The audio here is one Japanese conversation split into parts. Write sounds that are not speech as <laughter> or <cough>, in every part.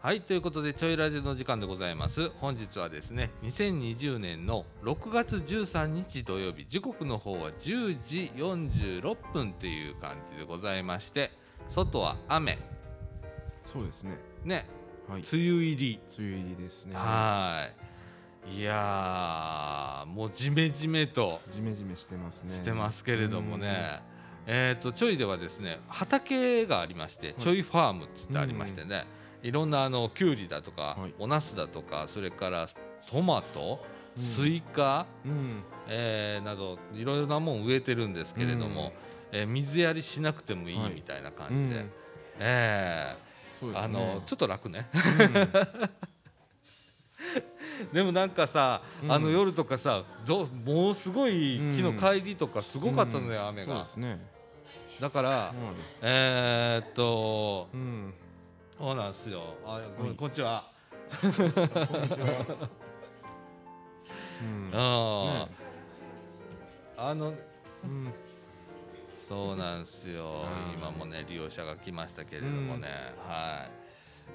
はいということでちょいラジの時間でございます。本日はですね2020年の6月13日土曜日時刻の方は10時46分っていう感じでございまして外は雨。そうですね。ね。はい。梅雨入り。梅雨入りですね。はい。いやーもうジメジメと。ジメジメしてますね。してますけれどもね。えー、とちょいではですね畑がありまして、ちょいファームって言ってありましてね、いろんなあのきゅうりだとか、はい。おナスだとかそれからトマト、うん。スイカ、うん。えーなどいろいろなもん植えてるんですけれども、えー水やりしなくてもいいはい。みたいな感じで、うん。えそうですね。ーあのちょっと楽ね。うん。<laughs> でもなんかさ、うん。あの夜とかさどもうすごい昨日帰りとかすごかったのよ、雨が。ね。だから、はいえー、っとうんそうなんですよ。あごこんにちは。うん。あね。あのうん。そうなんですよ。うん。今もね利用者が来ましたけれどもね、はい。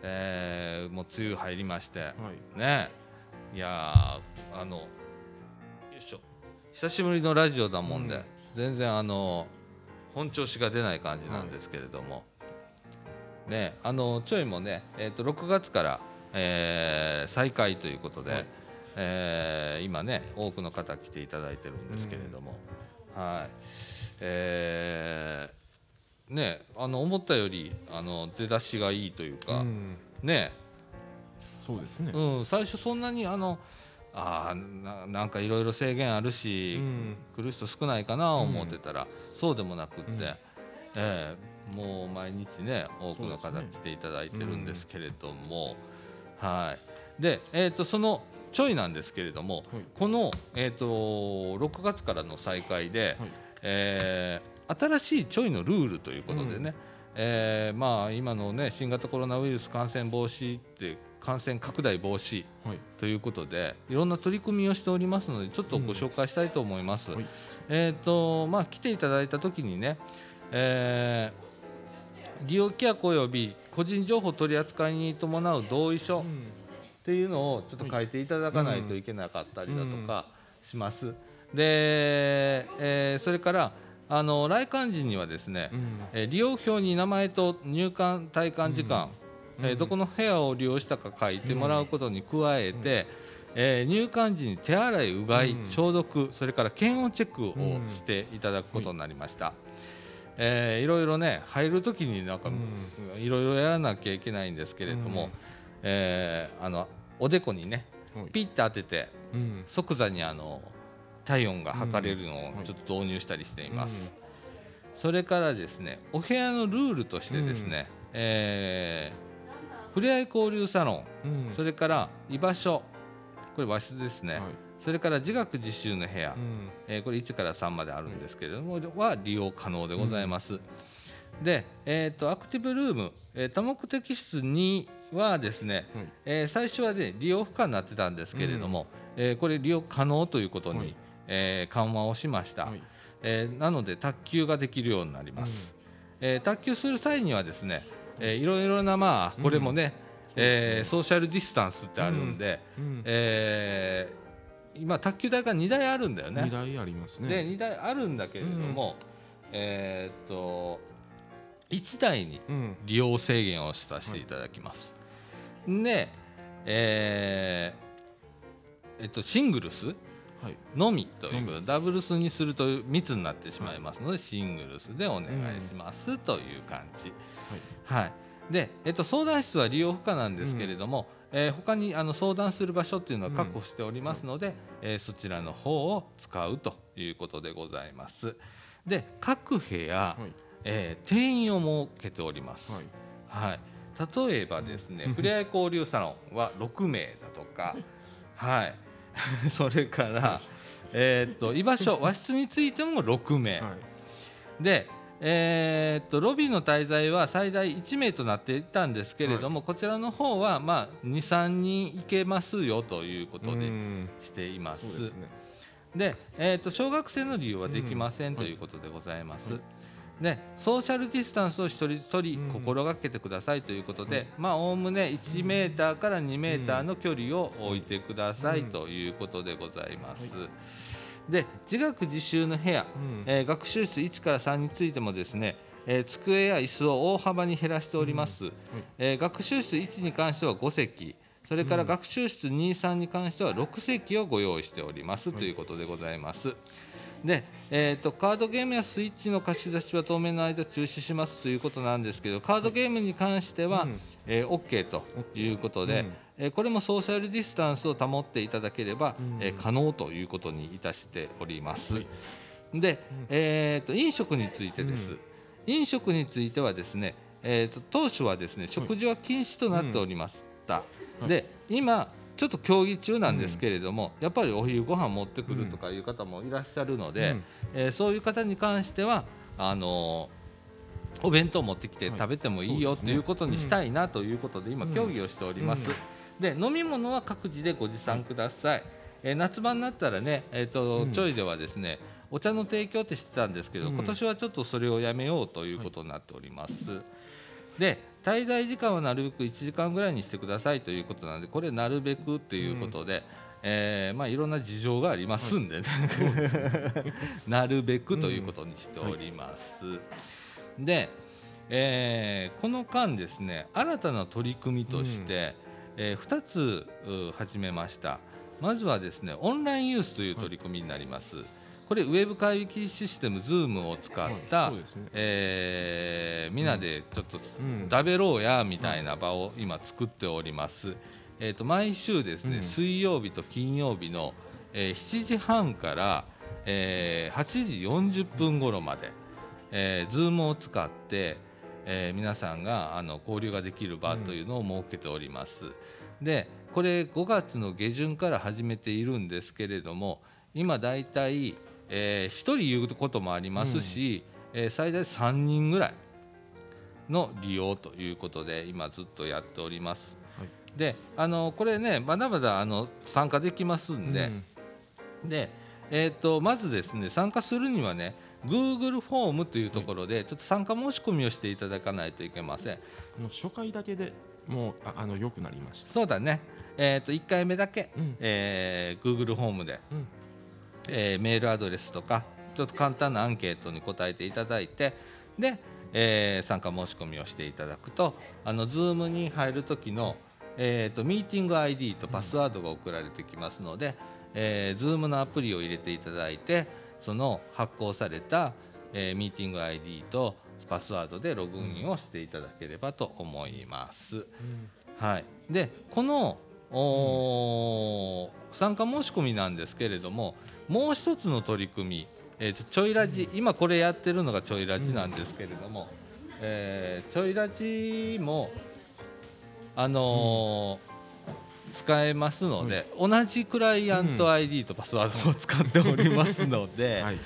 えー、もう梅雨入りまして。はい。ね。いやーあのよいしょ。久しぶりのラジオだもんで、うん。全然あの本調子が出ない感じなんですけれども、ねあのちょいもね、えー、と6月から、えー再開ということで、はい。えー今ね多くの方来ていただいてるんですけれども、はい。えーねあの思ったよりあの出だしがいいというか、うん。ね。そうですね。うん、最初そんなにあのあーななんかいろいろ制限あるし、うん。来る人少ないかな思ってたら、そうでもなくって、うん。ええもう毎日ね多くの方来ていただいてるんですけれども、はい。で、えー、とそのちょいなんですけれども、はい。この、えー、と6月からの再開で、はい。えー新しいちょいのルールということでね、えーまあ、今の、ね、新型コロナウイルス感染防止って感染拡大防止はい。ということでいろんな取り組みをしておりますのでちょっとご紹介したいと思います。はい。えーとまあ、来ていただいた時にね、えー利用規約及び個人情報取り扱いに伴う同意書っていうのをちょっと書いていただかないといけなかったりだとかします。で、えーそれからあの来館時にはですね、うん。えー利用表に名前と入館退館時間、うん。えーどこの部屋を利用したか書いてもらうことに加えて、えー入館時に手洗いうがい、うん。消毒それから検温チェックをうん。していただくことになりました、えーいろいろね入る時になんか、ういろいろやらなきゃいけないんですけれども、うん。えーあのおでこにねはい。ピッて当ててうん。即座にあの体温が測れるのをちょっと導入したりしています、それからですねお部屋のルールとしてですね、えーふれあい交流サロン、うん。それから居場所これ和室ですね、はいそれから自学自習の部屋、うん。えーこれ1から3まであるんですけれども、は利用可能でございます。で、えー、とアクティブルーム、えー多目的室にはですね、はい。えー最初はね利用不可になってたんですけれども、えーこれ利用可能ということに、はい。えー緩和をしました、はい。えーなので卓球ができるようになります、えー卓球する際にはですね、えーいろいろなまあこれもね、えーソーシャルディスタンスってあるんで、うん。えー今卓球台が2台あるんだよね。二台ありますね。で2台あるんだけれども、えーっと1台にうん。利用制限をさせていただきます。で、えーえっと、シングルスはい。のみということのでダブルスにすると密になってしまいますので、シングルスでお願いしますという感じ。はい。でえっと、相談室は利用不可なんですけれども、えー他にあの相談する場所っていうのは確保しておりますので、えーそちらの方を使うということでございます。で各部屋、はい。えー定員を設けております。はい。はい、例えばですね、うん。ふれあい交流サロンは6名だとか、<laughs> はい、<laughs> それから、えーっと居場所和室についても6名、はい。で、えーっとロビーの滞在は最大1名となっていたんですけれども、こちらの方は、まあ、23人行けますよということでうん。しています。ですね。で、えー、と小学生の利用はできません、うんということでございます。はい。ね、ソーシャルディスタンスを一人一人心がけてくださいということで、まあおおむね1メーターから2メーターの距離を置いてくださいということでございます。で自学自習の部屋、うん。えー学習室1から3についてもですね、えー机や椅子を大幅に減らしております、えー学習室1に関しては5席それから学習室2、3に関しては6席をご用意しております、ということでございます。で、えー、とカードゲームやスイッチの貸し出しは当面の間中止しますということなんですけどカードゲームに関しては、うん。えー OK ということで、うん。えーこれもソーシャルディスタンスを保っていただければ、うん。えー可能ということにいたしております。はい。で、えー、と飲食についてです、うん。飲食についてはですね、えー、と当初はですね食事は禁止となっておりました。はい。で今ちょっと協議中なんですけれども、やっぱりお昼ご飯持ってくるとかいう方もいらっしゃるので、うん。えーそういう方に関してはあのーお弁当持ってきてはい食べてもいいよということにしたいなということで今うん。協議をしております。うんで飲み物は各自でご持参ください。えー夏場になったらね、えーとうん。ちょいではですねお茶の提供ってしてたんですけど、うん。今年はちょっとそれをやめようということになっております。で滞在時間はなるべく1時間ぐらいにしてくださいということなのでこれなるべくということで、えーまあ、いろんな事情がありますんでね、<laughs> なるべくということにしております。で、えーこの間ですね新たな取り組みとして、え2つう始めました。まずはですねオンラインユースという取り組みになります、これウェブ会議システム Zoom を使った、はいね。えーみんなでちょっとうん。食べろうやみたいな場を今作っております、えー、と毎週ですね、うん。水曜日と金曜日の、えー7時半から、えー8時40分頃まで、えー、Zoom を使って、えー皆さんがあの交流ができる場というのを設けております、でこれ5月の下旬から始めているんですけれども今だいたい、え1人言うこともありますし、えー最大3人ぐらいの利用ということで今ずっとやっております。はい。であのこれねまだまだあの参加できますんで、で、えー、とまずですね参加するにはね Google フォームというところでちょっと参加申し込みをしていただかないといけません。もう初回だけでもうああの良くなりました。そうだね、えー、と1回目だけ、うんえー Google フォームで、うんえーメールアドレスとかちょっと簡単なアンケートに答えていただいてで、えー参加申し込みをしていただくとあの Zoom に入る時の、えー、とミーティング ID とパスワードが送られてきますので、えー、Zoom のアプリを入れていただいてその発行された、えーミーティング ID とパスワードでログインをしていただければと思います。はい、でこのおー参加申し込みなんですけれどももう一つの取り組み、えーとちょいラジ今これやってるのがちょいラジなんですけれども、えーちょいラジもあのー使えますので、同じクライアント ID とパスワードを使っておりますので、<laughs> はい。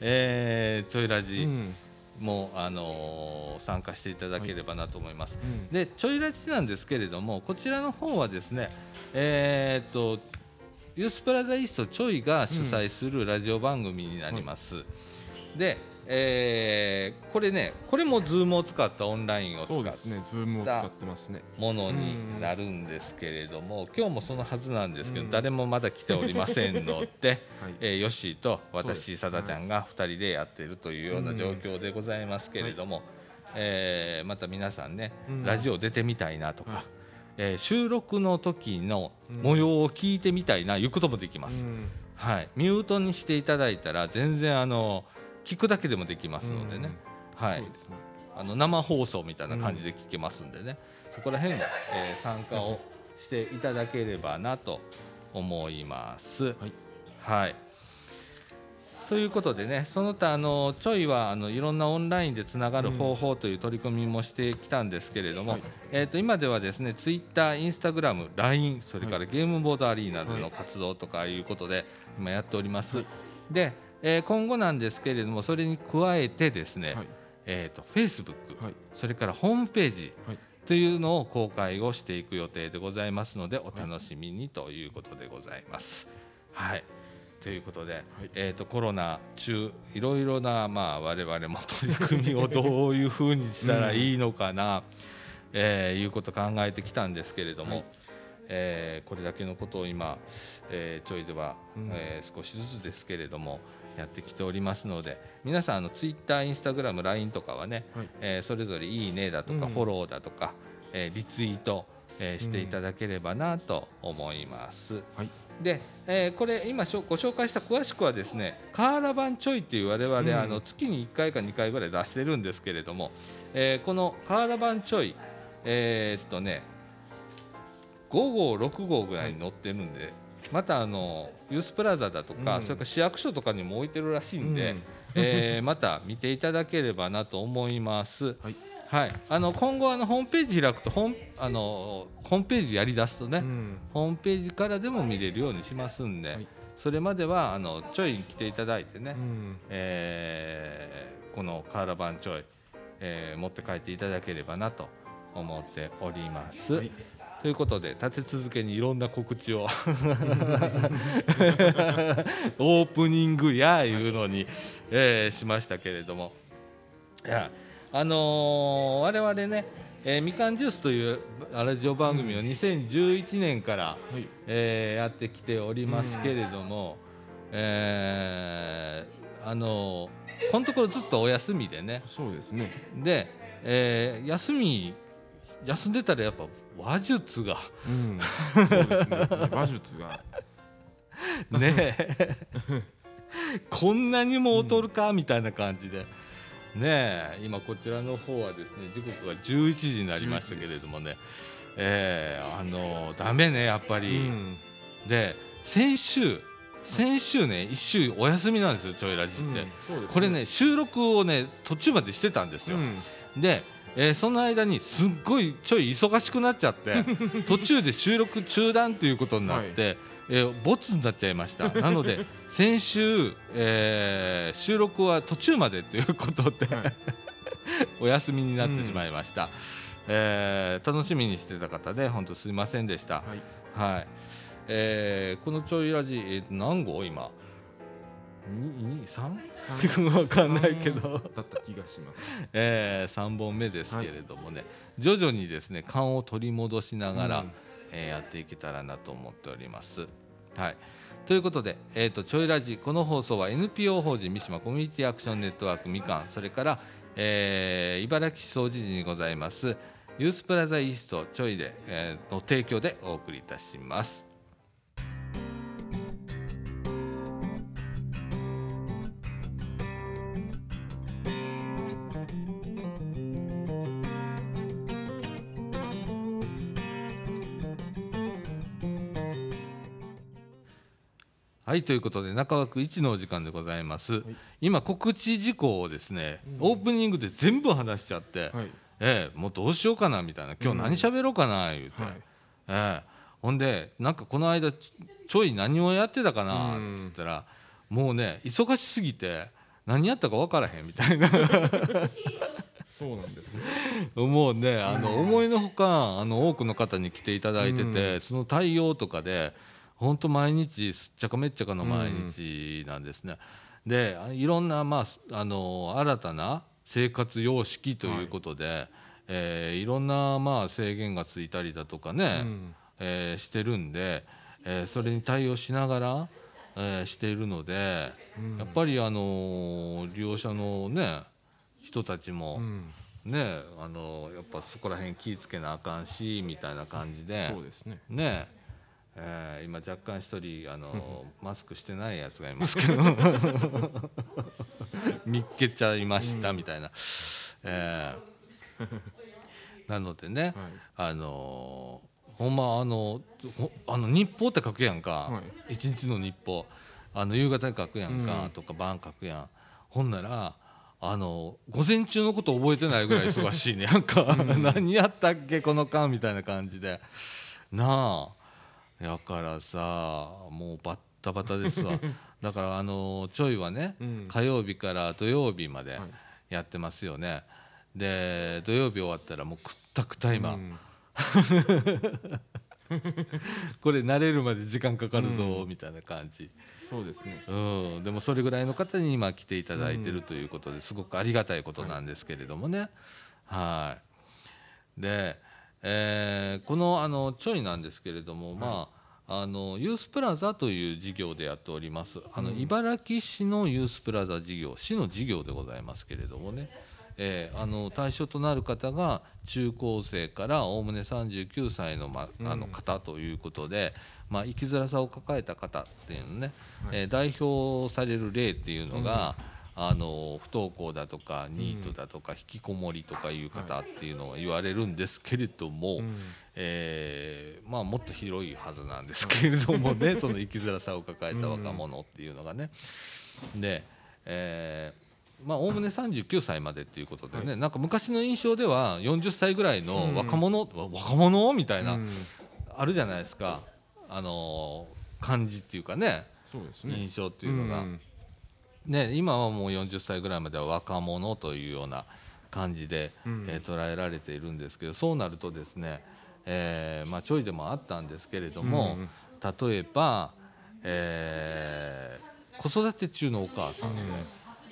えーちょいラジうん。も、あのー参加していただければなと思います。うん。でちょいラジなんですけれどもこちらの方はですねえーっとユースプラザイーストちょいが主催するラジオ番組になります、で、えーこれねこれも Zoom を使ったオンラインを使っそうですね。ズームを使ってますね。ものになるんですけれども、今日もそのはずなんですけど、うん。誰もまだ来ておりませんので、はい。えーヨッシーと私すさだちゃんが2人でやっているというような状況でございますけれども、えーまた皆さんね、うん。ラジオ出てみたいなとか、はいえー収録の時の模様を聞いてみたいな、いうこともできます、うん。はい、ミュートにしていただいたら全然あの聞くだけでもできますのでね、はい。ね。あの生放送みたいな感じで聞けますんでね、そこら辺も、<laughs> えー参加をしていただければなと思います。はい。はい。ということでねその他あのちょいはあのいろんなオンラインでつながる方法という取り組みもしてきたんですけれども、はい。えー、と今ではですねツイッター、インスタグラム、LINE それからゲームボードアリーナでの活動とかいうことで今やっております。はい。で、えー今後なんですけれどもそれに加えてですね、はい。えー、と Facebook、はい。それからホームページはい。というのを公開をしていく予定でございますのでお楽しみにということでございます。はい、ということで、えー、とコロナ中いろいろな、まあ、我々も取り組みをどういうふうにしたらいいのかな、えーいうことを考えてきたんですけれども、はいえーこれだけのことを今、えーちょいでは、うんえー少しずつですけれどもやってきておりますので皆さんあのツイッター、インスタグラム、LINE とかはね、はい。えーそれぞれ「いいね」だとか、うん。フォローだとか、えーリツイート、えーしていただければなと思います。はい。で、えーこれ今ご紹介した詳しくはですねカーラバンちょいっていう我々、うん。あの月に1回か2回ぐらい出してるんですけれども、えーこのカーラバンちょいえーっとね5号6号ぐらいに載ってるんで、またあのユースプラザだとか、うん。それから市役所とかにも置いてるらしいんで、うん。えー <laughs> また見ていただければなと思います。はい。はい、あの今後あのホームページ開くとホあのホームページやりだすとね、うん。ホームページからでも見れるようにしますんで、はい。それまではあのちょい来ていただいてね、うん。えーこのカーラバンちょい、えー持って帰っていただければなと思っております。はいということで立て続けにいろんな告知を。オープニングやいうのに、えーしましたけれども。いやあのー我々ね、えーみかんジュースというラジオ番組を2011年から、はい。えーやってきておりますけれども、えーあのーこのところずっとお休みでね。そうですね。で、えー休み休んでたらやっぱ話術が。うん。<laughs> そうですね。馬術が。ねえ。こんなにも劣るかみたいな感じで。ねえ。今こちらの方はですね時刻が11時になりましたけれどもね。えーあのダメねやっぱうり、ん。で先週先週ね一週お休みなんですよちょいラジって、うんそうですこれね収録をね途中までしてたんですよ、うん。で、えーその間にすっごいちょい忙しくなっちゃって <laughs> 途中で収録中断ということになって、えーボツになっちゃいました。なので <laughs> 先週、えー収録は途中までということで、はい。<laughs> お休みになってしまいました、えー楽しみにしてた方で本当すいませんでした。はい。はい、えーこのちょいラジ、えー何号今？2 3三？わかんないけど。三だった気がします。え3本目ですけれどもね、徐々にですね勘を取り戻しながら、うん。えーやっていけたらなと思っております。はい。ということで、えー、とちょいラジこの放送は NPO 法人三島コミュニティアクションネットワークみかんそれから、えー茨城市総除寺にございますユースプラザイーストちょいで、えーの提供でお送りいたします。はいということで中枠1のお時間でございます、今告知事項をですね、オープニングで全部話しちゃって、はい。ええもうどうしようかなみたいな。今日何喋ろうかな言うて、はい。ええ。ほんでなんかこの間ちちょい何をやってたかなってうん。言ったら、もうね忙しすぎて何やったか分からへんみたいな。そうなんですよ。もうねあの思いのほかあの多くの方に来ていただいてて、うその対応とかで本当毎日すっちゃかめっちゃかの毎日なんですね。であいろんな、まあ、あの新たな生活様式ということで、い。えーいろんな、まあ、制限がついたりだとかね、うん。えーしてるんで、えーそれに対応しながら、えーしているので、うん。やっぱり、あのー利用者の、ね、人たちも、うん。ねあのやっぱそこら辺気ぃつけなあかんしみたいな感じでそうですね。ねえー今若干一人あのマスクしてないやつがいますけど。<laughs> 見っけちゃいましたみたいな、えー。<laughs> なのでね、はい。あのほんまあのほあの日報って書くやんか、は一日の日報。あの夕方に書くやんか、うん。とか晩書くやん。ほんならあの午前中のこと覚えてないぐらい忙しいね。やんか、何やったっけこの間みたいな感じで。なあやからさもうバッタバタですわ。<laughs> だからあのちょいはね、うん。火曜日から土曜日まではい。やってますよね、で土曜日終わったらもうくったくた今、うん。<laughs> これ慣れるまで時間かかるぞみたいな感じ、そうですね。うん、でもそれぐらいの方に今来ていただいてるということですごくありがたいことなんですけれどもね。はい、で、えーこのあのちょいなんですけれども、まああのユースプラザという事業でやっております。あの、茨城市のユースプラザ事業市の事業でございますけれどもね、えーあの対象となる方が中高生からおおむね39歳の,、ま、あの方ということで、まあ、生きづらさを抱えた方っていうのね、えー代表される例っていうのが、あの不登校だとかニートだとか引きこもりとかいう方っていうのは言われるんですけれども、ん。えーまあ、もっと広いはずなんですけれどもね <laughs> その生きづらさを抱えた若者っていうのがね。で、えーまあ、おおむね39歳までっていうことでね、なんか昔の印象では40歳ぐらいの若者、わ若者？みたいな、うん。あるじゃないですか、あのー感じっていうかねそうですね。印象っていうのが。んね、今はもう40歳ぐらいまでは若者というような感じで、うん。えー捉えられているんですけどそうなるとですね、えーまあ、ちょいでもあったんですけれども、うん。例えば、えー子育て中のお母さんで、うん。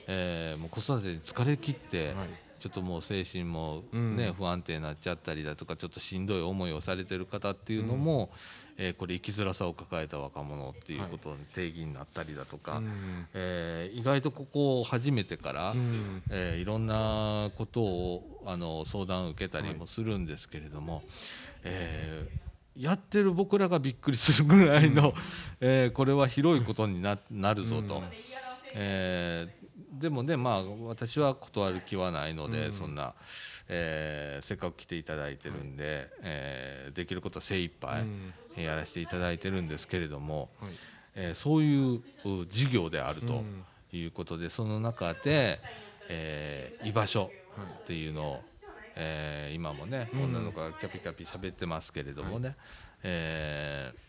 えーもう子育てに疲れ切って、はい。ちょっともう精神も、うん。ね不安定になっちゃったりだとかちょっとしんどい思いをされてる方っていうのも、えーこれ生きづらさを抱えた若者っていうことの定義になったりだとか、うんえー意外とここを始めてから、うん。えーいろんなことをあの相談を受けたりもするんですけれども、えーやってる僕らがびっくりするぐらいの、えーこれは広いことにななるぞと。うん。えーでもねまあ私は断る気はないので、うん。そんな、えーせっかく来ていただいてるんで、えーできること精一杯うん。やらせていただいてるんですけれども、はい。えーそういうう事業であるとうん。いうことで、その中で、えー居場所っていうのを、えー今もね、うん。女の子がキャピキャピ喋ってますけれどもね、えー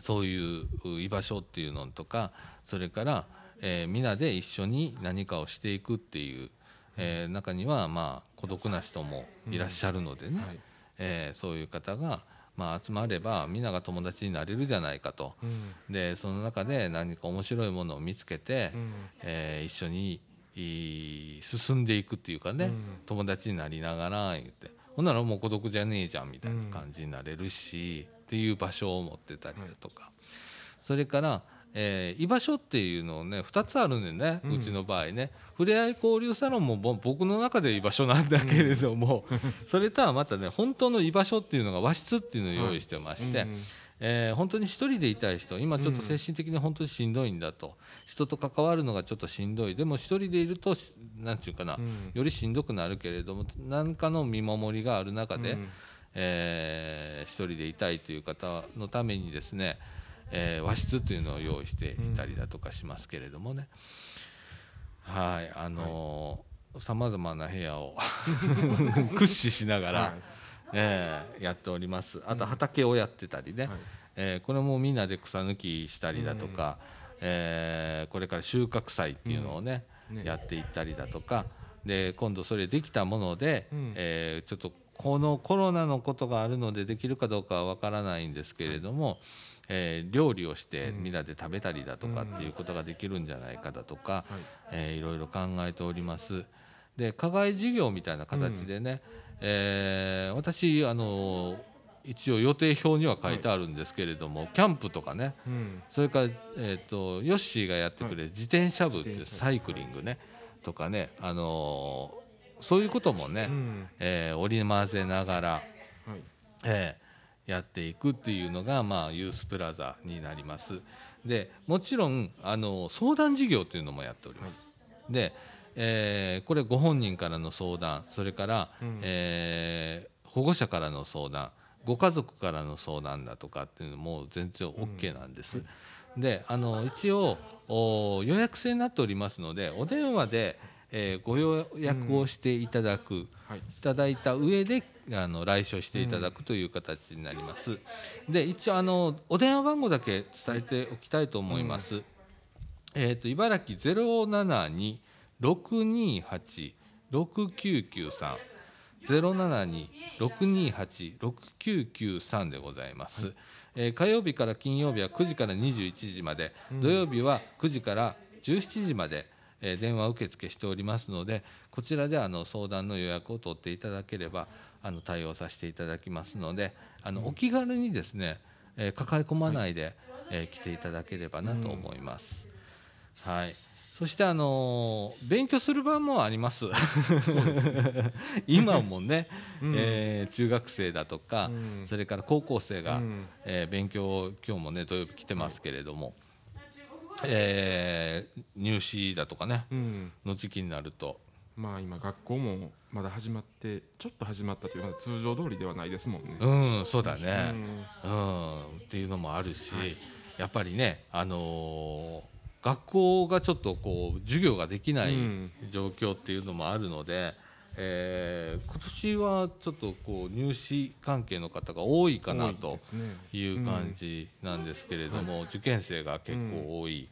そういうう居場所っていうのとかそれから、えー皆で一緒に何かをしていくっていう、えー中にはまあ孤独な人もいらっしゃるのでね、はい。えーそういう方が、まあ、集まれば皆が友達になれるじゃないかと。うん。でその中で何か面白いものを見つけて、うん。えー一緒に進んでいくっていうかね、うん。友達になりながら言って。ほんならもう孤独じゃねえじゃんみたいな感じになれるし、っていう場所を持ってたりだとか、それから、えー居場所っていうのをね2つあるんでね、ううんちの場合ね。ふれあい交流サロンもぼ僕の中で居場所なんだけれども、それとはまたね本当の居場所っていうのが和室っていうのを用意してまして。うんえー本当に一人でいたい人今ちょっと精神的に本当にしんどいんだと、人と関わるのがちょっとしんどい。でも一人でいるとしなんていうかな、うん。よりしんどくなるけれども何かの見守りがある中で、うん。えー一人でいたいという方のためにですね、えー和室というのを用意していたりだとかしますけれどもね、はいあのさまざまな部屋を <laughs> 駆使しながら、はい。えーやっております。あと畑をやってたりね、はい。えーこれもみんなで草抜きしたりだとか、えーこれから収穫祭っていうのをね,、うん。ね。やっていったりだとか。で今度それできたもので、うん。えーちょっとこのコロナのことがあるのでできるかどうかはわからないんですけれども、えー料理をしてみんなで食べたりだとかっていうことができるんじゃないかだとか、はい。えーいろいろ考えております。で課外事業みたいな形でね、えー私あの一応予定表には書いてあるんですけれども、キャンプとかねうん。それから、えー、とヨッシーがやってくれる自転車部っていうサイクリングねとかね、あのーそういうこともね、うん。えー織り交ぜながら、はい。えーやっていくっていうのが、まあ、ユースプラザになります。でもちろんあの相談事業っていうのもやっております、で、えーこれご本人からの相談それから、うん。えー保護者からの相談ご家族からの相談だとかっていうのも全然 OK なんです、であの一応お予約制になっておりますのでお電話で、えーご予約をしていただく、はい。いただいた上であの来所していただくという形になります。で一応あのお電話番号だけ伝えておきたいと思います。えっ、と茨城ゼロ七二六二八六九九三。072-628-6993でございます、えー火曜日から金曜日は9時から21時まで、土曜日は9時から17時まで、えー電話受付しておりますのでこちらであの相談の予約を取っていただければあの対応させていただきますのであのお気軽にですね、えー抱え込まないで、えー来ていただければなと思います。はい。そしてあのー勉強する場もあります。今もね、<laughs> うん。えー中学生だとか、うん。それから高校生が、うん。えー勉強今日もね土曜日来てますけれども、えー入試だとかねうん。の時期になるとまあ今学校もまだ始まってちょっと始まったというまだ通常通りではないですもんね。うんそうだうね、ん。うんっていうのもあるし、やっぱりねあのー学校がちょっとこう授業ができないうん。状況っていうのもあるので、えー今年はちょっとこう入試関係の方が多いかなという感じなんですけれども、受験生が結構多い、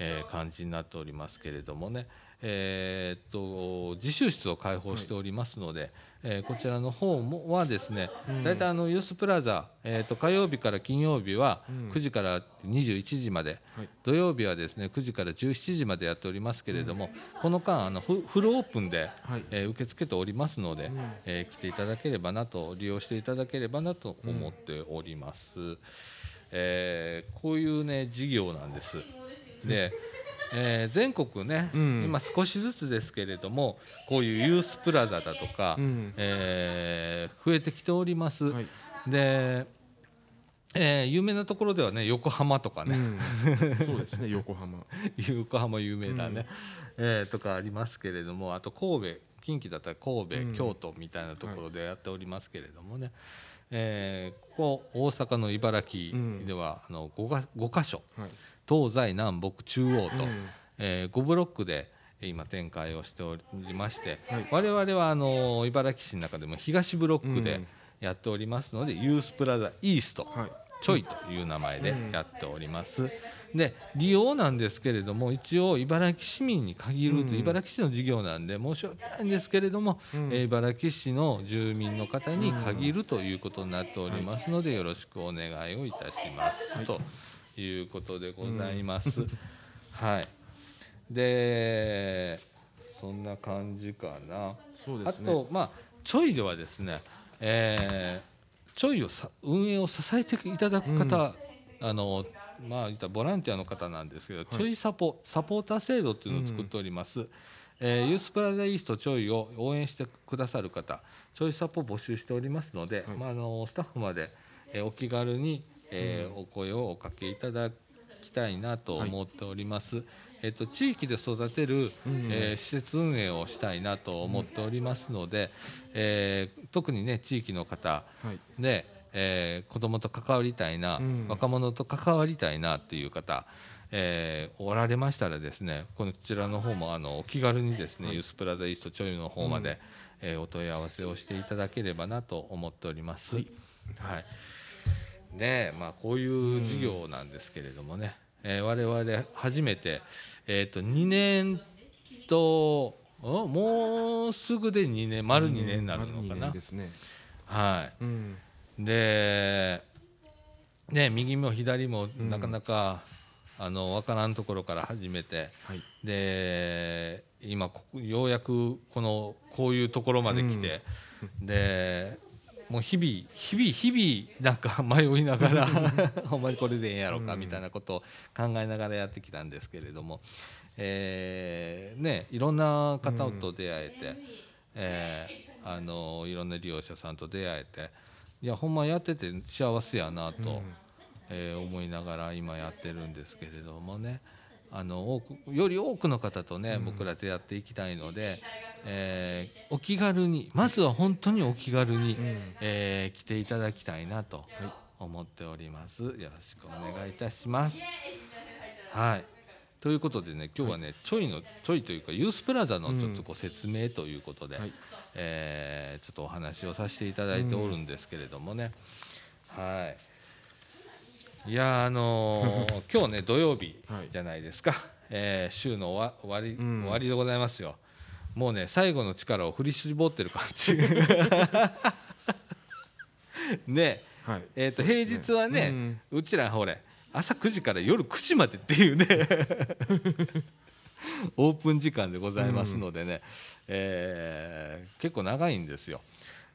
えー感じになっておりますけれどもね、えーっと自習室を開放しておりますので、えーこちらの方もはですね、うん。大体あのユースプラザ、えーっと火曜日から金曜日はうん。9時から21時まで、はい。土曜日はですね9時から17時までやっておりますけれども、この間あのフフルオープンで、はい。えー受け付けておりますので、うん。えー来ていただければなと利用していただければなと思っております、えーこういうね事業なんです。で、えー全国ね、うん。今少しずつですけれどもこういうユースプラザだとか、うん。えー増えてきております、はい。で、えー有名なところではね横浜とかね、うん。<laughs> そうですね横浜。横浜有名だね、えーとかありますけれどもあと神戸近畿だったら神戸、うん。京都みたいなところでやっておりますけれどもね、えーここ大阪の茨城では、あの 5, が5箇所。はい東西南北中央と、うんえ5ブロックで今展開をしておりまして、はい。我々はあの茨城市の中でも東ブロックでうん。やっておりますので、ユースプラザイースト、はい。ちょいという名前でやっております。で利用なんですけれども一応茨城市民に限ると、うん。茨城市の事業なんで申し訳ないんですけれども、うん。えー茨城市の住民の方に限るということになっておりますので、よろしくお願いをいたします、と。いうことでございます。はいでそんな感じかな。あそうですねとまあちょいではですね、えーちょいをさ運営を支えていただく方、あのまあボランティアの方なんですけど、ちょいサポサポーター制度っていうのを作っております。えーユースプラザイーストちょいを応援してくださる方ちょいサポ募集しておりますので、はいまあ、あのスタッフまで、えーお気軽に、えーお声をおかけいただきたいなと思っております。えっと地域で育てる、うん。えー施設運営をしたいなと思っておりますので、えー特にね地域の方はい。で、えー子どもと関わりたいな、うん。若者と関わりたいなっていう方、えーおられましたらですねこちらの方もあのお気軽にですね、ユースプラザイーストちょいの方まで、えーお問い合わせをしていただければなと思っております。はい、ねえまあこういう事業なんですけれどもね、えー我々初めて、えー、と2年とおもうすぐで2年丸2年になるのかな。年。ですね。はい。うん。で、ね、右も左もうん。なかなか、あの分からんところから始めてはい。で今ようやくこのこういうところまで来て、でもう日々日々日々なんか迷いながら <laughs> ほんまにこれでええんやろかうんみたいなことを考えながらやってきたんですけれども、えーね、いろんな方と出会えて、えーあのいろんな利用者さんと出会えていやほんまやってて幸せやなと、うん。えー思いながら今やってるんですけれどもねあの多くより多くの方とね、僕ら出会っていきたいので、えーお気軽にまずは本当にお気軽に、うん。えー来ていただきたいなとはい。思っております。よろしくお願いいたします。はい。ということでね今日はね、ちょいのちょいというかユースプラザのちょっとご説明ということで、はい。えーちょっとお話をさせていただいておるんですけれどもね、はいいやーあのー <laughs> 今日ね土曜日はい。じゃないですか、えー週の終わり、うん。終わりでございますよ。もうね最後の力を振り絞ってる感じ。<laughs> ね。はい。えー、とそうです平日はねうん。うちらほれ朝9時から夜9時までっていうね。<laughs> オープン時間でございますのでね、えー結構長いんですよ。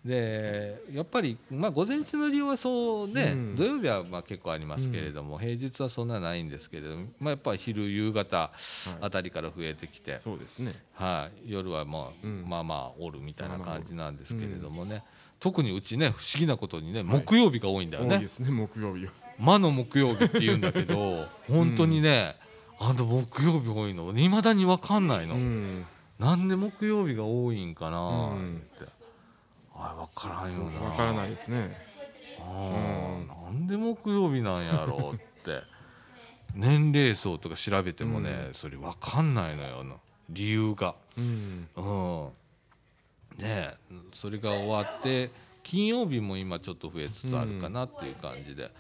でやっぱり、まあ、午前中の利用はそうね、うん。土曜日はまあ結構ありますけれども、平日はそんなないんですけれども、まあ、やっぱり昼夕方あたりから増えてきて、そうですね。はい、夜はまあ、うん。まあまあおるみたいな感じなんですけれどもね、特にうちね不思議なことにねい。木曜日が多いんだよね、多いですね木曜日。は魔の木曜日って言うんだけど <laughs> 本当にね、あの木曜日多いのいまだに分かんないの、うん。なんで木曜日が多いんかなうんって、あれ分からんよな。わからないですね。あーなんで木曜日なんやろうって。<laughs> 年齢層とか調べてもね、それ分かんないのよな。理由が。うん。うん。ねえそれが終わって金曜日も今ちょっと増えつつあるかなっていう感じで、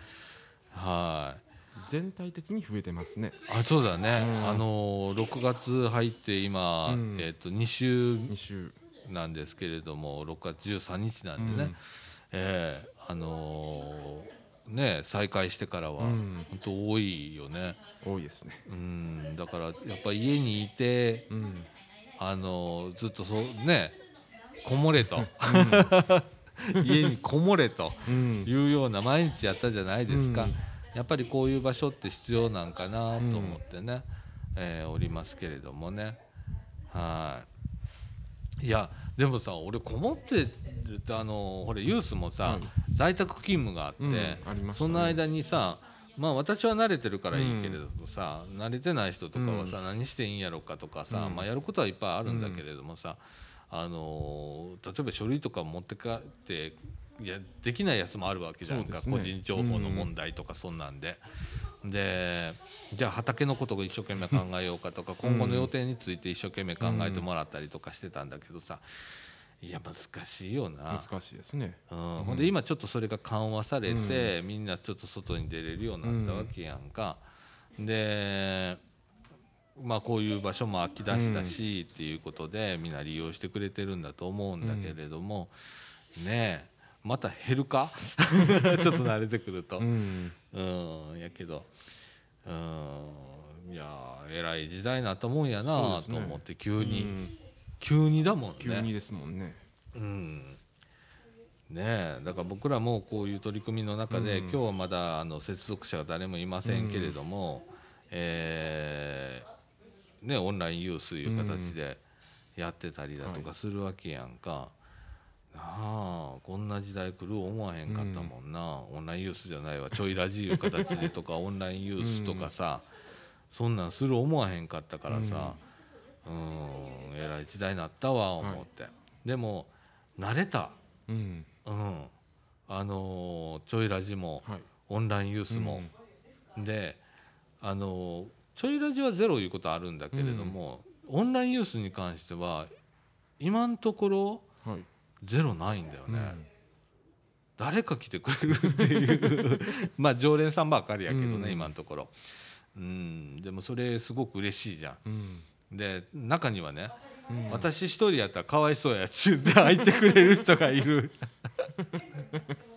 はい。全体的に増えてますね。あそうだね、うん。あのー6月入って今、うん。えっと2週。2週なんですけれども6月13日なんでね、うん。ええあのーね再開してからはうん。本当多いよね、多いですね。うん、だからやっぱ家にいてうん。あのずっとそうねこもれと。<laughs> 家にこもれとうん。いうような毎日やったじゃないですか、うん。やっぱりこういう場所って必要なんかなと思ってね、えーおりますけれどもね。はい。いやでもさ俺こもってるってあのほれユースもさ、はい在宅勤務があって、うんありましたね。その間にさまあ私は慣れてるからいいけれどもさ、慣れてない人とかはさ、何していいんやろかとかさ、うん。まあ、やることはいっぱいあるんだけれどもさ、あのー例えば書類とか持って帰っていやできないやつもあるわけじゃんか、ね。個人情報の問題とかそんなんで。でじゃあ畑のことを一生懸命考えようかとか今後の予定について一生懸命考えてもらったりとかしてたんだけどさいや難しいよな。難しいですね。うん、ほんで今ちょっとそれが緩和されて、みんなちょっと外に出れるようになったわけやんか、でまあこういう場所も空き出したし、っていうことでみんな利用してくれてるんだと思うんだけれども、ねえまた減るか？<laughs> ちょっと慣れてくると、ううんん。やけどうん。いや偉い時代になったもんやなと思って急に、うん。急にだもんね。急にですもんね。うん。ねえだから僕らもこういう取り組みの中で、うん。今日はまだあの接続者が誰もいませんけれども、えーね、オンラインユースいう形でやってたりだとかするわけやんか。なあこんな時代来る思わへんかったもんな、オンラインユースじゃないわ。ちょいラジいう形でとか <laughs> オンラインユースとかさ、そんなんする思わへんかったからさ、うん、えらい時代になったわ思って、でも慣れた、うん。うん、あのーちょいラジもはい。オンラインユースも、であのーちょいラジはゼロいうことあるんだけれども、オンラインユースに関しては今のところはいゼロないんだよね、うん。誰か来てくれるっていう。<laughs> まあ常連さんばっかりやけどね、うん。今のところ。うん。でもそれすごく嬉しいじゃうんん。で中にはね、うん。私一人やったらかわいそうやっちゅうて入ってくれる人がいる <laughs>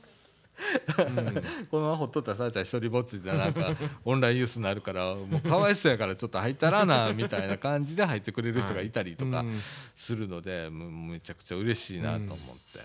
このままほっとったらされたら一人ぼっちでなんかオンラインユースになるからもうかわいそうやからちょっと入ったらなみたいな感じで入ってくれる人がいたりとかうん。するのでめちゃくちゃ嬉しいなと思って、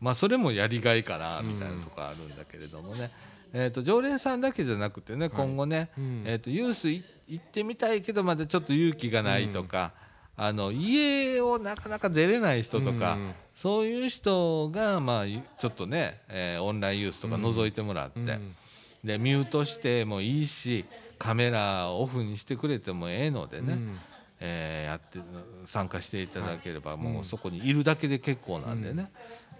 まあそれもやりがいかなみたいなとこあるんだけれどもね、えー、と常連さんだけじゃなくてね今後ね、うん。えー、とユースい行ってみたいけどまだちょっと勇気がないとか、あの家をなかなか出れない人とか、うん。そういう人がまあちょっとね、えーオンラインユースとか覗いてもらって、うん。でミュートしてもいいしカメラオフにしてくれてもええのでね、うん。えーやって参加していただければ、はい。もうそこにいるだけで結構なんでね、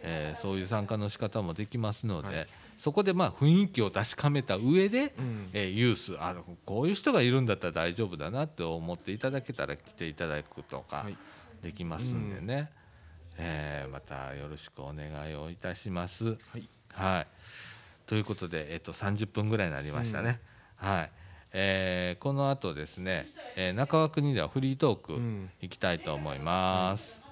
えーそういう参加の仕方もできますので、はいそこでまあ雰囲気を確かめた上で、うん。えーユースあこういう人がいるんだったら大丈夫だなって思っていただけたら来ていただくとかはい。できますんでね、えーまたよろしくお願いをいたします。はい。はい、ということで、えっと、30分ぐらいになりましたね。はい。えーこの後ですね、えー中川国ではフリートークうん。行きたいと思います。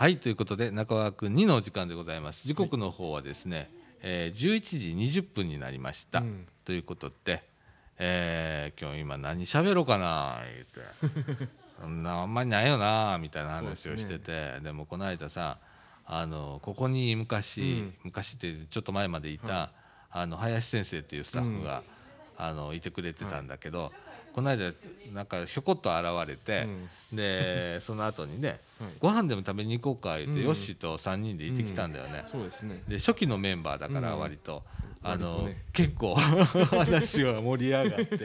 はいということで中川君2のお時間でございます。時刻の方はですね、えー11時20分になりました、うん。ということで、えー今日今何喋ろうかな言って。<laughs> そんなあんまりないよなみたいな話をしてて。で,、もこの間さあのここに昔、うん。昔ってちょっと前までいた、はあの林先生っていうスタッフが、あのいてくれてたんだけど、この間なんかひょこっと現れて、で <laughs> その後にねはい。ご飯でも食べに行こうか言って、うん。ヨッシーと3人で行ってきたんだよね、そうですね。で初期のメンバーだからうん。割と、あのね結構 <laughs> 話が盛り上がって。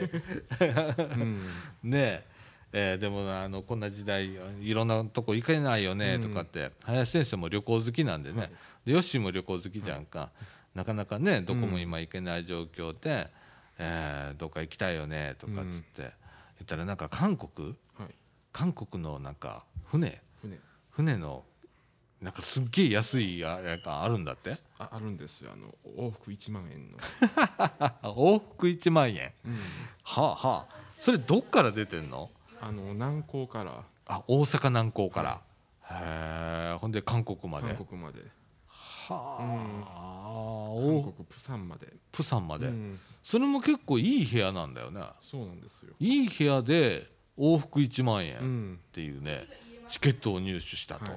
うん。<laughs> ねえーでもあのこんな時代いろんなとこ行けないよねとかって、林先生も旅行好きなんでね、はい。でヨッシーも旅行好きじゃんか、なかなかねどこも今行けない状況で、えーどっか行きたいよねとかっつって、言ったらなんか韓国はい。韓国のなんか船。船。船のなんかすっげえ安いあれがあるんだって？ああるんですよ。あの往復1万円の、あ <laughs> 往復1万円？うん。はあはあ。それどっから出てんの？あの南港から。あ大阪南港から、へえほんで韓国まで？韓国まで。はあ、プサンまで。プサンまで、うん。それも結構いい部屋なんだよね。そうなんですよ、いい部屋で往復1万円っうん。ていうね、チケットを入手したと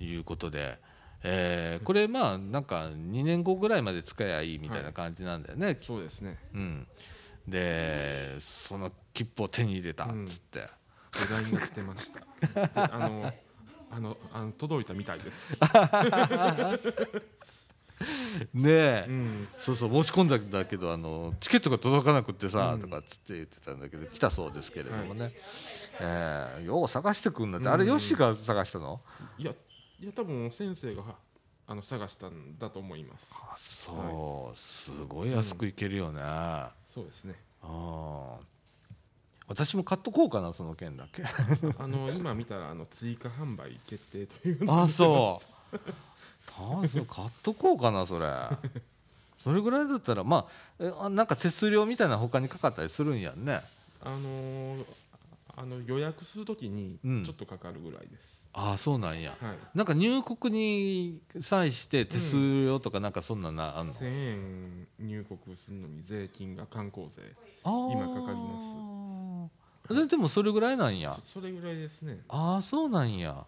い。うことで、えーこれまあなんか2年後ぐらいまで使えばいいみたいな感じなんだよね、そうですね。うん、でその切符を手に入れたっつって、話題になってました。<laughs> であのあのあの届いたみたいです、<laughs> <laughs> ねえ、うん、そうそう申し込んだんだけどあのチケットが届かなくってさ、うん。とかっつって言ってたんだけど来たそうですけれどもね、はえーよう探してくんだって、あれうんヨッシーが探したの？いやいや多分先生があの探したんだと思います。あそう、すごい安くいけるよね、あそうですね。あ私も買っとこうかなその件だけ。あの今見たらあの追加販売決定というのあそうたそう買っとこうかなそれ。<laughs> それぐらいだったらまあなんか手数料みたいな他にかかったりするんやんね。あのーあの予約するときにうん。ちょっとかかるぐらいです、ああそうなんや。はい。なんか入国に際して手数料とかなんかそんななあんの、1000円入国するのに税金が観光税今かかります。ででもそれぐらいなんや。そそれぐらいですね。ああそうなんや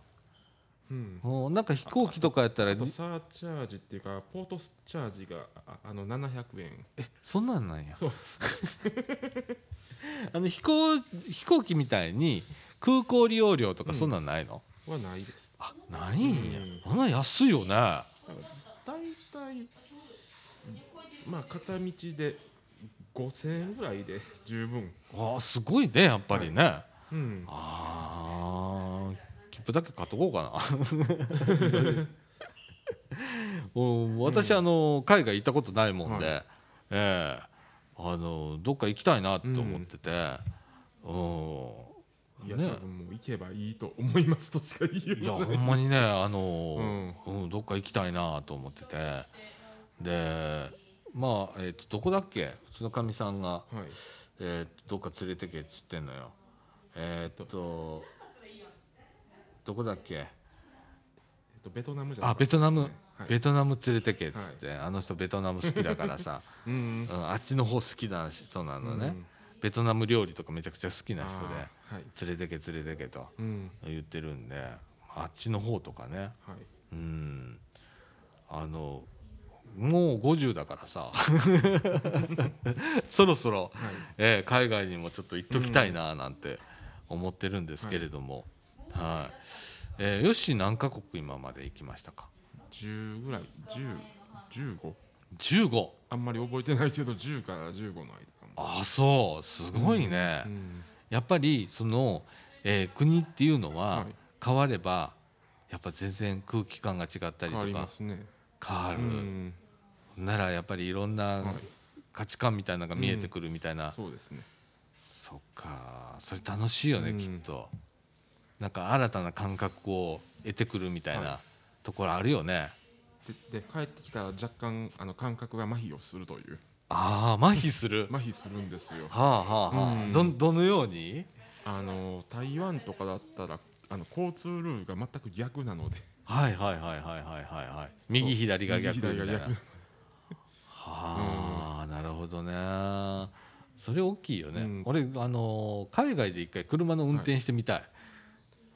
うん。なんか飛行機とかやったらあとサーチャージっていうかポートスチャージがああの700円。えそんなんなんや。そうです。ね <laughs> あの飛行飛行機みたいに空港利用料とかそんなんないの、はないです。あないんや、うん。そんなん安いよね。だいたいまあ片道で5000円ぐらいで十分。ああすごいねやっぱりね、うん。ああ切符だけ買っとこうかな。<laughs> うん。私、あの海外行ったことないもんで、はええあのどっか行きたいなと思ってて、うん。いや、ね。多分もう行けばいいと思いますとしか言えい。やないほんまにねあの、うん。どっか行きたいなと思ってて。でまあ、えー、とどこだっけ？うちのかみさんが、はい。えー、とどっか連れてけっつってんのよ。えっ、とどこだっけ？えっとベトナムじゃなあベトナム、はい。ベトナム連れてけっつって、あの人ベトナム好きだからさ、<laughs> うんうん、あっちの方好きな人なのね、うんベトナム料理とかめちゃくちゃ好きな人であーはい。連れてけ連れてけとうん。言ってるんであっちの方とかね。はい。うん。あのもう50だからさ。<laughs> そろそろ、はい。えー海外にもちょっと行っときたいななんて思ってるんですけれども、はい。えーよし何カ国今まで行きましたか？10ぐらい。1015 15あんまり覚えてないけど10から15の間かもあそう。すごいね、うん。やっぱりその、えー国っていうのははい。変わればやっぱ全然空気感が違ったり変わりとかますね。変わる、うん。ならやっぱりいろんなはい。価値観みたいなのが見えてくるみたいな、そうですね。そっか。それ楽しいよね、うん。きっとなんか新たな感覚を得てくるみたいはなところあるよね、でで帰ってきたら若干あの感覚が麻痺をするという。ああ麻痺する？麻痺するんですよ。はあはあはあ、うん。どどのように？あの台湾とかだったらあの交通ルールが全く逆なので。はいはいはいはいはいはいはい。右左が逆みたいな。はあ、なるほどね。それ大きいよね、うん。俺あのー海外で一回車の運転してみたい、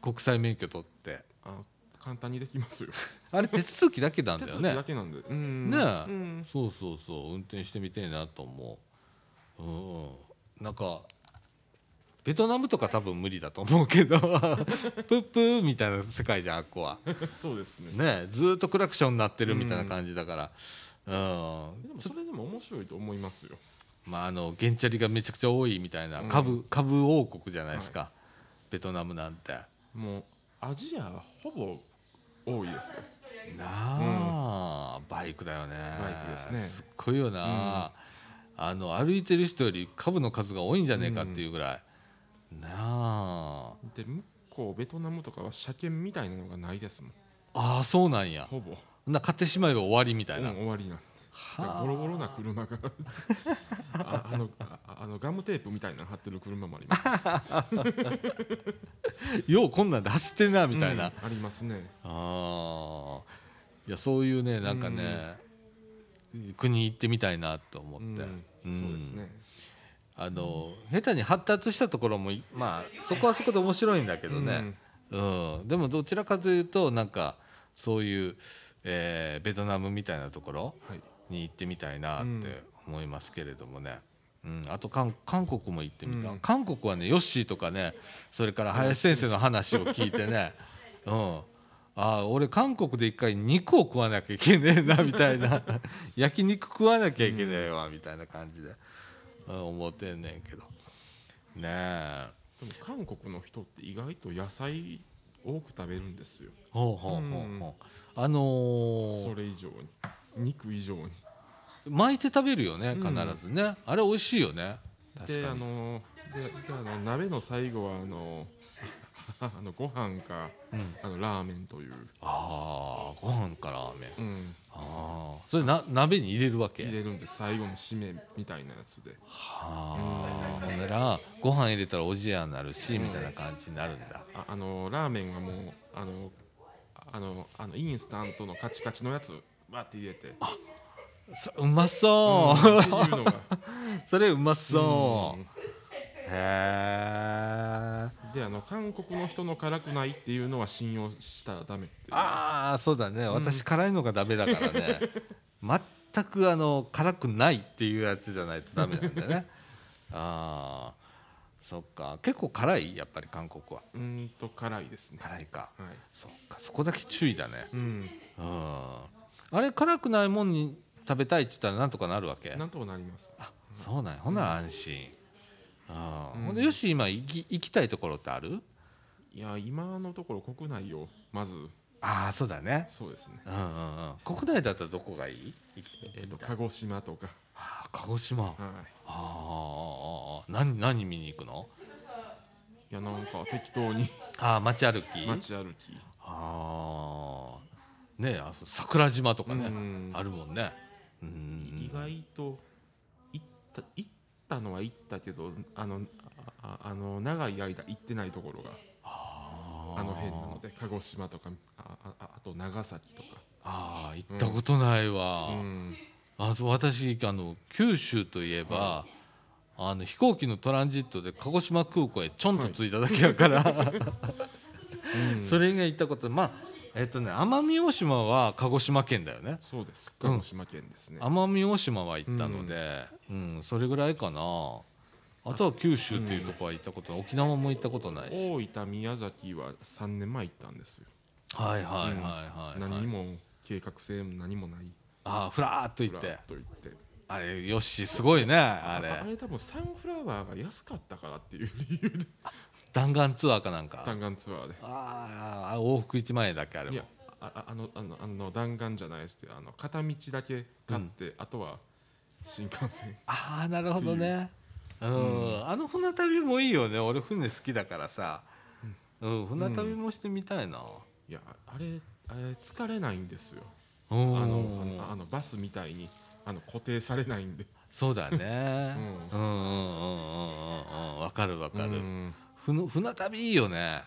国際免許取って。あ簡単にできますよ。<laughs> あれ手続きだけなんだ手よね。続きだけなんで。うん。ねえ。うん。そうそうそう。運転してみたいなと思う。うん。うんなんかベトナムとか多分無理だと思うけど。<laughs> プップーみたいな世界じゃんあっこは。そうですね。ねずーっとクラクションになってるみたいな感じだから。うん。でもそれでも面白いと思いますよ。まああの原チャリがめちゃくちゃ多いみたいな。うん。株株王国じゃないですか。ベトナムなんてもうアジアほぼ多いですよ。なあバイクだよね。バイクですね。すっごいよな。あの歩いてる人より株の数が多いんじゃねえかっていうぐらい。なあ。で向こうベトナムとかは車検みたいなのがないですもん。ああそうなんや。ほぼ、な買ってしまえば終わりみたいな、うん終わりなんボロボロな車が。ああのああのガムテープみたいなの貼ってる車もあります。<laughs> ようこんなんで走ってんなみたいな、うんありますね。ああ。いやそういうねなんかね、国行ってみたいなと思って、うんうん。そうですね。あの下手に発達したところもいまあそこはそこで面白いんだけどね、うん。でもどちらかというとなんかそういう、えーベトナムみたいなところはいに行ってみたいなって思いますけれどもね、うん。あと韓韓国も行ってみた、うん。韓国はねヨッシーとかねそれから林先生の話を聞いてね、<laughs> うん、ああ俺韓国で一回肉を食わなきゃいけねえなみたいな。<laughs> 焼肉食わなきゃいけねえわみたいな感じで、うん思ってんねんけど。ねえ。でも韓国の人って意外と野菜多く食べるんですよ。ほうほうほうほう。あのーそれ以上に肉以上に。巻いて食べるよねうん。必ずね、あれ美味しいよね。確であのでであの鍋の最後はあの <laughs> あのご飯か、うん。あのラーメンという、ああご飯かラーメン。うん、ああそれな鍋に入れるわけ？入れるんで最後の締めみたいなやつで。はあ。ほんならご飯入れたらおじやになるし、みたいな感じになるんだ。ああのラーメンはもうあのあのあのインスタントのカチカチのやつバーって入れて。そううまそう、うん。<laughs> それうまそう、うん。へえであの韓国の人の辛くないっていうのは信用したらダメああそうだね。私辛いのがダメだからね。全くあの辛くないっていうやつじゃないとダメなんだよね。<laughs> ああそっか。結構辛い？やっぱり韓国は。うーんと辛いですね。辛いか。はい。そっか。そこだけ注意だね。うん。うんあれ辛くないもんに食べたいって言ったらなんとかなるわけ？なんとかなります。あそうなんや。ほんなら安心。ああうん。ほんでよし今行き行きたいところってある？いや今のところ国内をまず。ああそうだね。そうですね。うんうんうん。国内だったらどこがいい？えってと鹿児島とか。ああ鹿児島。あはい。あああ何何見に行くの？いやなんか適当に。ああ街歩き？街歩き。ああねえあそ桜島とかねうん。あるもんね。うん。意外と行った行ったのは行ったけどあのあああの長い間行ってないところがああの辺なので鹿児島とかああああと長崎とか。ああ行ったことないわ、うん。あと私あの九州といえば、あの飛行機のトランジットで鹿児島空港へちょんと着いただけやから、うん。<laughs> それが行ったことまあえっとね奄美大島は鹿児島県だよね。そうです。鹿児島県ですね、奄美大島は行ったので、うん。それぐらいかな。あとは九州っていうところは行ったこと沖縄も行ったことないし、大分宮崎は3年前行ったんですよ、はいはいはいはい、はい。何にも計画性も何もない。ああふらーっと行ふらってっと行って。あれよしすごいねあれ。あれ多分サンフラワーが安かったからっていう理由で弾丸ツアーかなんか。弾丸ツアーで。ああ往復1万円だっけあれも。いやあああのあのあの弾丸じゃないですってあの片道だけ買って、あとは新幹線。ああなるほどね。う。ん、あの船旅もいいよね。俺船好きだからさ。うん。船旅もしてみたいな、いやあれあれ疲れないんですよ。あのあのバスみたいにあの固定されないんで。そうだね、<laughs> うん、うんうんうんうんうん。わかるわかる、うんふぬ船旅いいよね。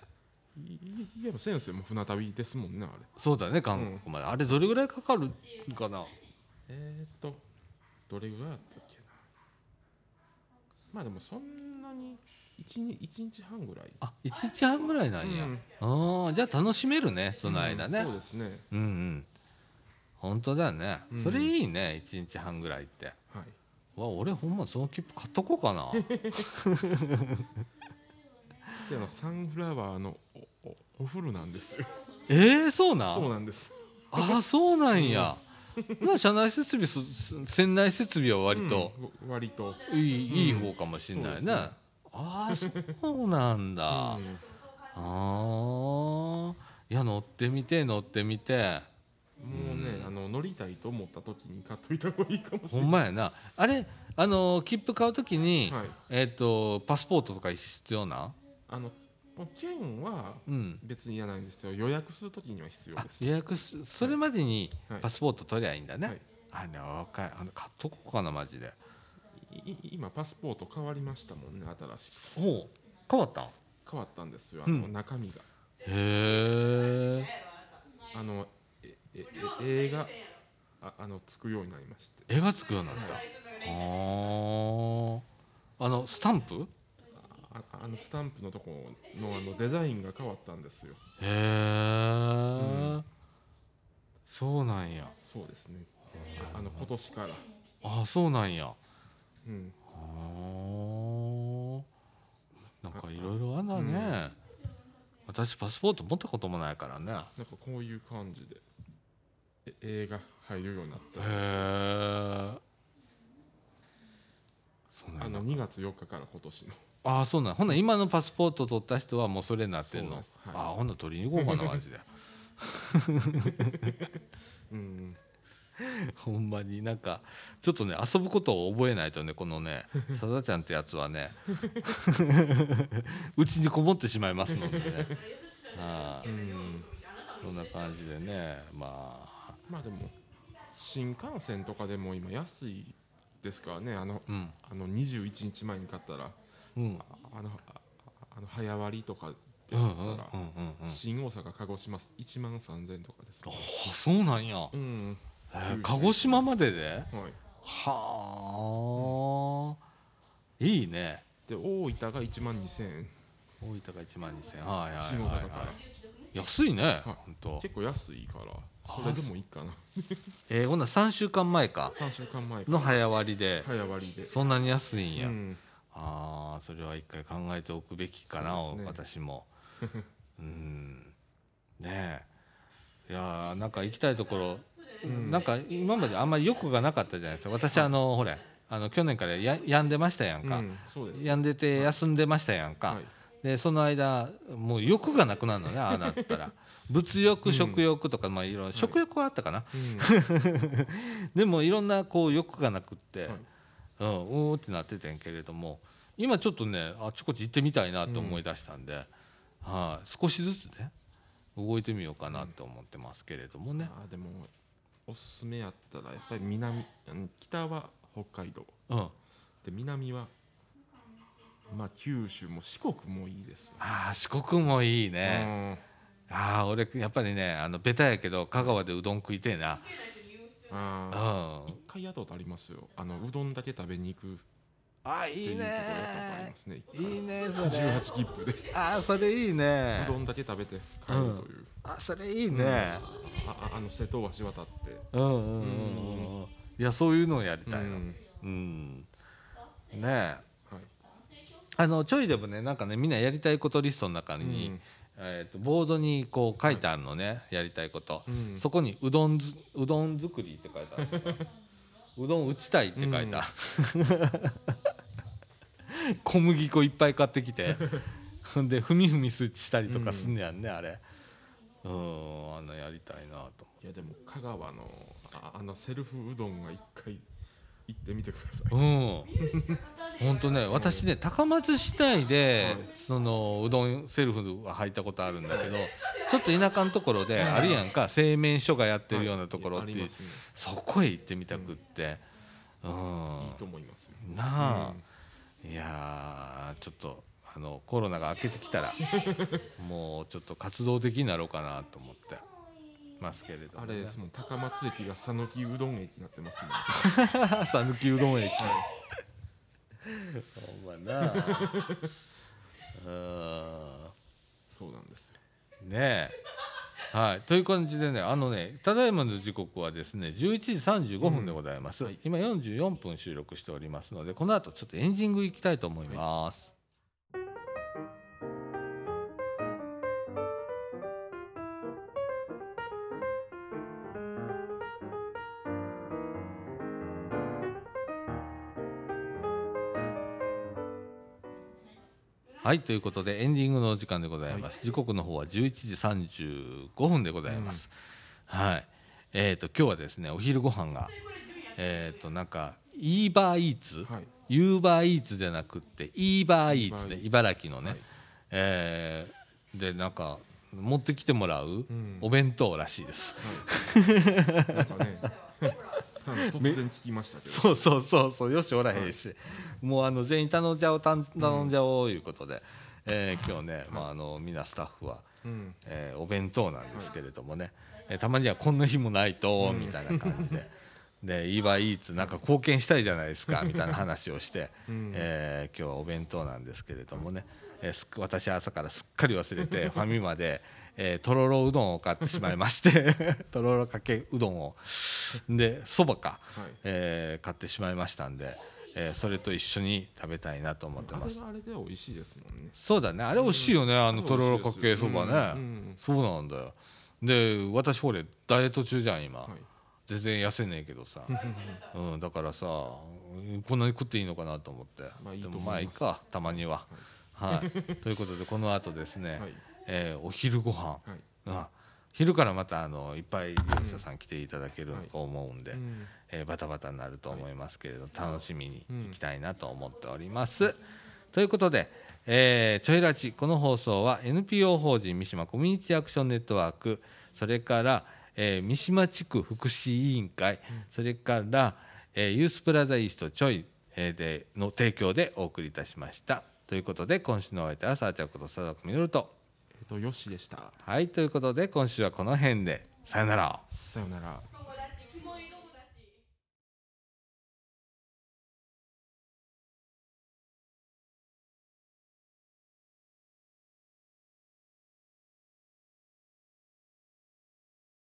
いいや先生も船旅ですもんねあれ。そうだね韓国まで、あれどれぐらいかかるかな？えー、っとどれぐらいだったっけな。まあでもそんなに 1, 一日半ぐらい。あ一1日半ぐらいなんや、うん。ああじゃあ楽しめるねその間ね、うんそうですね。うんうん。本当だよね、うん。それいいね1日半ぐらいって。はい。わ俺ほんまその切符買っとこうかな <laughs> であのサンフラワーのおおお風呂なんですよ。えー、そうなん？そうなんです。ああそうなんや、な車内設備そ船内設備は割と。うん割と。いい,、いい方かもしれないね,、ね。ああそうなんだ、<laughs> うん。ああいや乗ってみて乗ってみて。もうね、あの乗りたいと思った時に買っといた方がいいかもしほれない。んまやな。あれあの切符買うときに、はい。えっ、とパスポートとか必要なあの券はうん。別にいらないんですけど予約する時には必要あです。予約すそれまでにはい。パスポート取りゃいいんだね、はい。あね若いあの買っとこうかなマジで。今パスポート変わりましたもんね新しく。おう変わったへ変わったんですよあの、うん中身が。えあのえええ映画ああのつくようになりまして。絵がつくようになった、はい。あー。あのスタンプ？ああのスタンプのとこのあのデザインが変わったんですよ。へえ、そうなんや。そうですね。ああの今年から。あそうなんや。うん。なんかいろいろあんだね、私パスポート持ったこともないからね。なんかこういう感じでえ映画入るようになったへえそうなんやあの2月4日から今年の。ああそうなん。ほんなら今のパスポート取った人はもうそれになってんの、はい。ああほんなら取りに行こうかなマジで。<laughs> うんほんまになんかちょっとね遊ぶことを覚えないとねこのねさだちゃんってやつはね。<laughs> うちにこもってしまいますのでね。はうい。んそんな感じでねまあ。まあでも新幹線とかでも今安いですからね。あのうん。あの21日前に買ったらうん。ああのああの早割とかで買ったらうん新大阪鹿児島1万3000円とかです。あそうなんや、うん。えー鹿児島までで？はい。はあ、いいね。で大分が1万2000円大分が1万2000円はいはいはい、新大阪から。安いね、はい。結構安いからそれでもいいかな。<laughs> えー、ほんなら3週間前か。3週間前か。の早割で、早割で。そんなに安いんや、うん。ああそれは一回考えておくべきかな、ね。私も。<laughs> うん。ねえ。いやーなんか行きたいところ、なんか今まであんまり欲がなかったじゃないですか。私あのほれあの去年からや病んでましたやんか、うんそうです病んでて休んでましたやんか、はい。でその間もう欲がなくなるのねああなったら <laughs> 物欲食欲とか、まあいろいろ食欲はあったかな、うん。<laughs> でもいろんなこう欲がなくって、はい。うんうーってなっててんけれども今ちょっとねあちこち行ってみたいなと思い出したんで、はい。少しずつね動いてみようかなと思ってますけれどもね、あーでもおすすめやったらやっぱり南うん北は北海道。うん、で南はまあ九州も四国もいいですよああ四国もいいね、ああ俺やっぱりねあのベタやけど香川でうどん食いてえな。うん。あうん。ー一回宿ありますよ。あのうどんだけ食べに行くっあていいいね。いいねそれ。18切符で。ああそれいいね。うどんだけ食べて帰るという、あそれいいね。あああの瀬戸橋渡って。うんうんうんうん。うんいやそういうのをやりたいのうん。うん。ねえ。はい。あのちょいでもねなんかねみんなやりたいことリストの中に、うんえー、とボードにこう書いてあるのね、やりたいこと、うん。そこにうどんずうどん作りって書いてあるうどん打ちたいって書いてある、<laughs> 小麦粉いっぱい買ってきて。でふみふみしたりとかすんねやんね、あれ。うんあのやりたいなといやでも香川のああのセルフうどんが一回行ってみてください。うん。本当ね私ね高松市内で、はいそのうどんセルフは入ったことあるんだけどちょっと田舎のところであるやんか製麺所がやってるようなところってそこへ行ってみたくって。うん。いいと思いますよ。なあ、いやーちょっとあのコロナが明けてきたら <laughs> もうちょっと活動的になろうかなと思ってますけれども、ね、あれですもん高松駅が讃岐うどん駅になってますもん。<laughs> 讃岐うどん駅。ほんまな。うんそうなんですよ。ねえ。はい。という感じでねあのねただいまの時刻はですね11時35分でございます、うんはい。今44分収録しておりますのでこの後ちょっとエンディングいきたいと思います、はいということでエンディングのお時間でございます、時刻の方は11時35分でございます、はい。えー、と今日はですねお昼ご飯がえっ、となんかイーバーイーツ、はい。ユーバーイーツじゃなくってイーバーイーツで茨城のね、はい。えーでなんか持ってきてもらううん。お弁当らしいです、なんかね <laughs> 突然聞きましたけど。<laughs> そうそうそうそうよしおらへんし、もうあの全員頼んじゃおう頼んじゃおういうことで、えー今日ね、まあ、あのみんなスタッフは、うん。えーお弁当なんですけれどもね、えーたまにはこんな日もないと、みたいな感じで。<laughs> でイーバーイーツなんか貢献したいじゃないですかみたいな話をして、うん。えー今日はお弁当なんですけれどもね、えー私は朝からすっかり忘れて <laughs> ファミマで、えーとろろうどんを買ってしまいまして <laughs> とろろかけうどんを。でそばか、はい。えー買ってしまいましたんで、えーそれと一緒に食べたいなと思ってあます。あれで美味しいですもんね。そうだね。あれ美味しいよね、あのとろろかけそばね、うんうんそうなんだよ。で私これダイエット中じゃん今、はい。全然痩せねえけどさ、<laughs> うん、だからさこんなに食っていいのかなと思って、まあいいでもと思います。まあいいか。たまには。はい、<laughs> ということでこの後ですね、はい。えーお昼ご飯、はい。うん昼からまたあのいっぱい利用者さん来ていただけるはい。と思うんで、うん。えーバタバタになると思いますけれど、楽しみに行きたいなと思っております。ということで、えーちょいラジこの放送は NPO 法人三島コミュニティアクションネットワークそれから、えー三島地区福祉委員会、それから、えーユースプラザイーストちょい、えーでの提供でお送りいたしました。ということで今週のお相手はさあちゃんこと佐々木みのると。えっとよしでした。はいということで今週はこの辺で。さよなら。さよなら